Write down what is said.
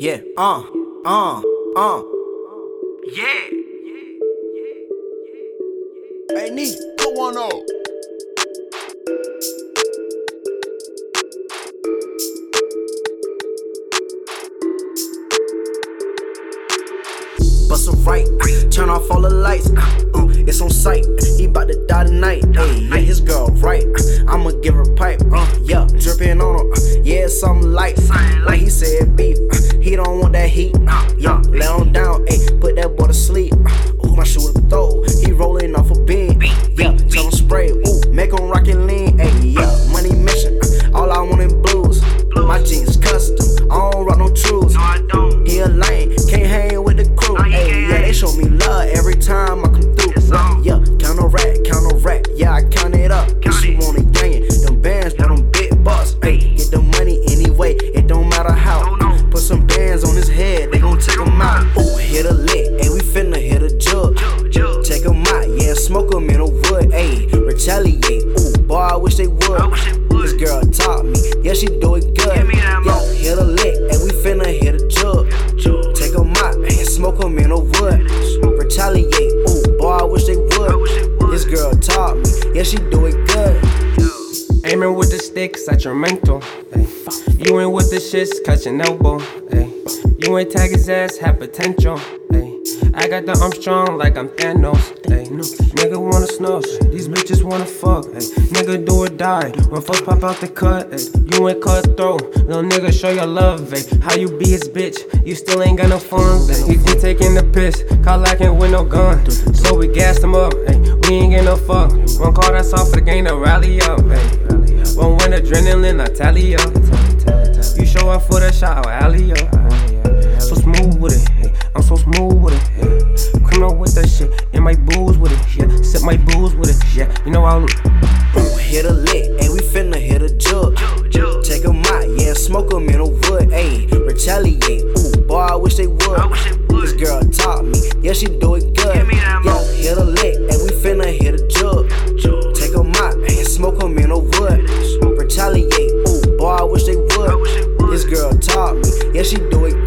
Yeah, uh, uh, uh. Yeah. Hey, Nee. Put one up. Bust a right, turn off all the lights. Uh, it's on sight, he bout to die tonight. Hey, yeah, his girl right. I'ma give her pipe. Uh, yeah, dripping on her. Yeah, it's something light. Like he said, beef. He don't want that heat. Yeah, lay on down. Hey, put that boy to sleep. Ooh, my shooter throw. He rolling off a beam. Yeah, tell him spray. Ooh, make him rock and lean. Hey, yeah, money mission. Uh, all I want in blues. My jeans custom. I don't rock no trues. No, I don't. He a lame, can't hang with the crew. Oh, no, he yeah, they show me love every time I come through. Yeah, count a rack, count a rack. Yeah, I count it This girl taught me, yeah, she do it good. Give me that yeah, hit a lick, and we finna hit a jug. Jug. Take 'em out and smoke 'em in the wood. Retaliate, ooh, boy, I wish they would. I wish they would. This girl taught me, yeah, she do it good. Aiming with the sticks at your mental. Ay. You ain't with the shits, cut your elbow. Ay. You ain't tag his ass, have potential. Ay. I got the arm strong like I'm Thanos. Ay. Nigga wanna snuff, these bitches wanna fuck. Ay. Nigga do or die when folks pop out the cut. Ay. You ain't cutthroat, little nigga show your love. Ay. How you be his bitch, you still ain't got no funds. Ay. He just taking the piss, caught lacking with no gun. So we gassed him up, ay. we ain't get no fuck. One call that's off for the game to rally up. Ay. One win adrenaline, I tally up. You show up for the shot, I'll alley up. So smooth with it. I'm so smooth know I'll. Ooh, hit a lick, and we finna hit a jug. Take 'em out, yeah, smoke 'em in the wood, ayy. Retaliate, ooh, boy, I wish they would. I wish they would. This girl taught me, yeah, she do it good. Give me that yeah, hit a lick, and we finna hit a jug. Take 'em out and smoke 'em in the wood. Retaliate, ooh, boy, I wish they would. I wish they would. This girl taught me, yeah, she do it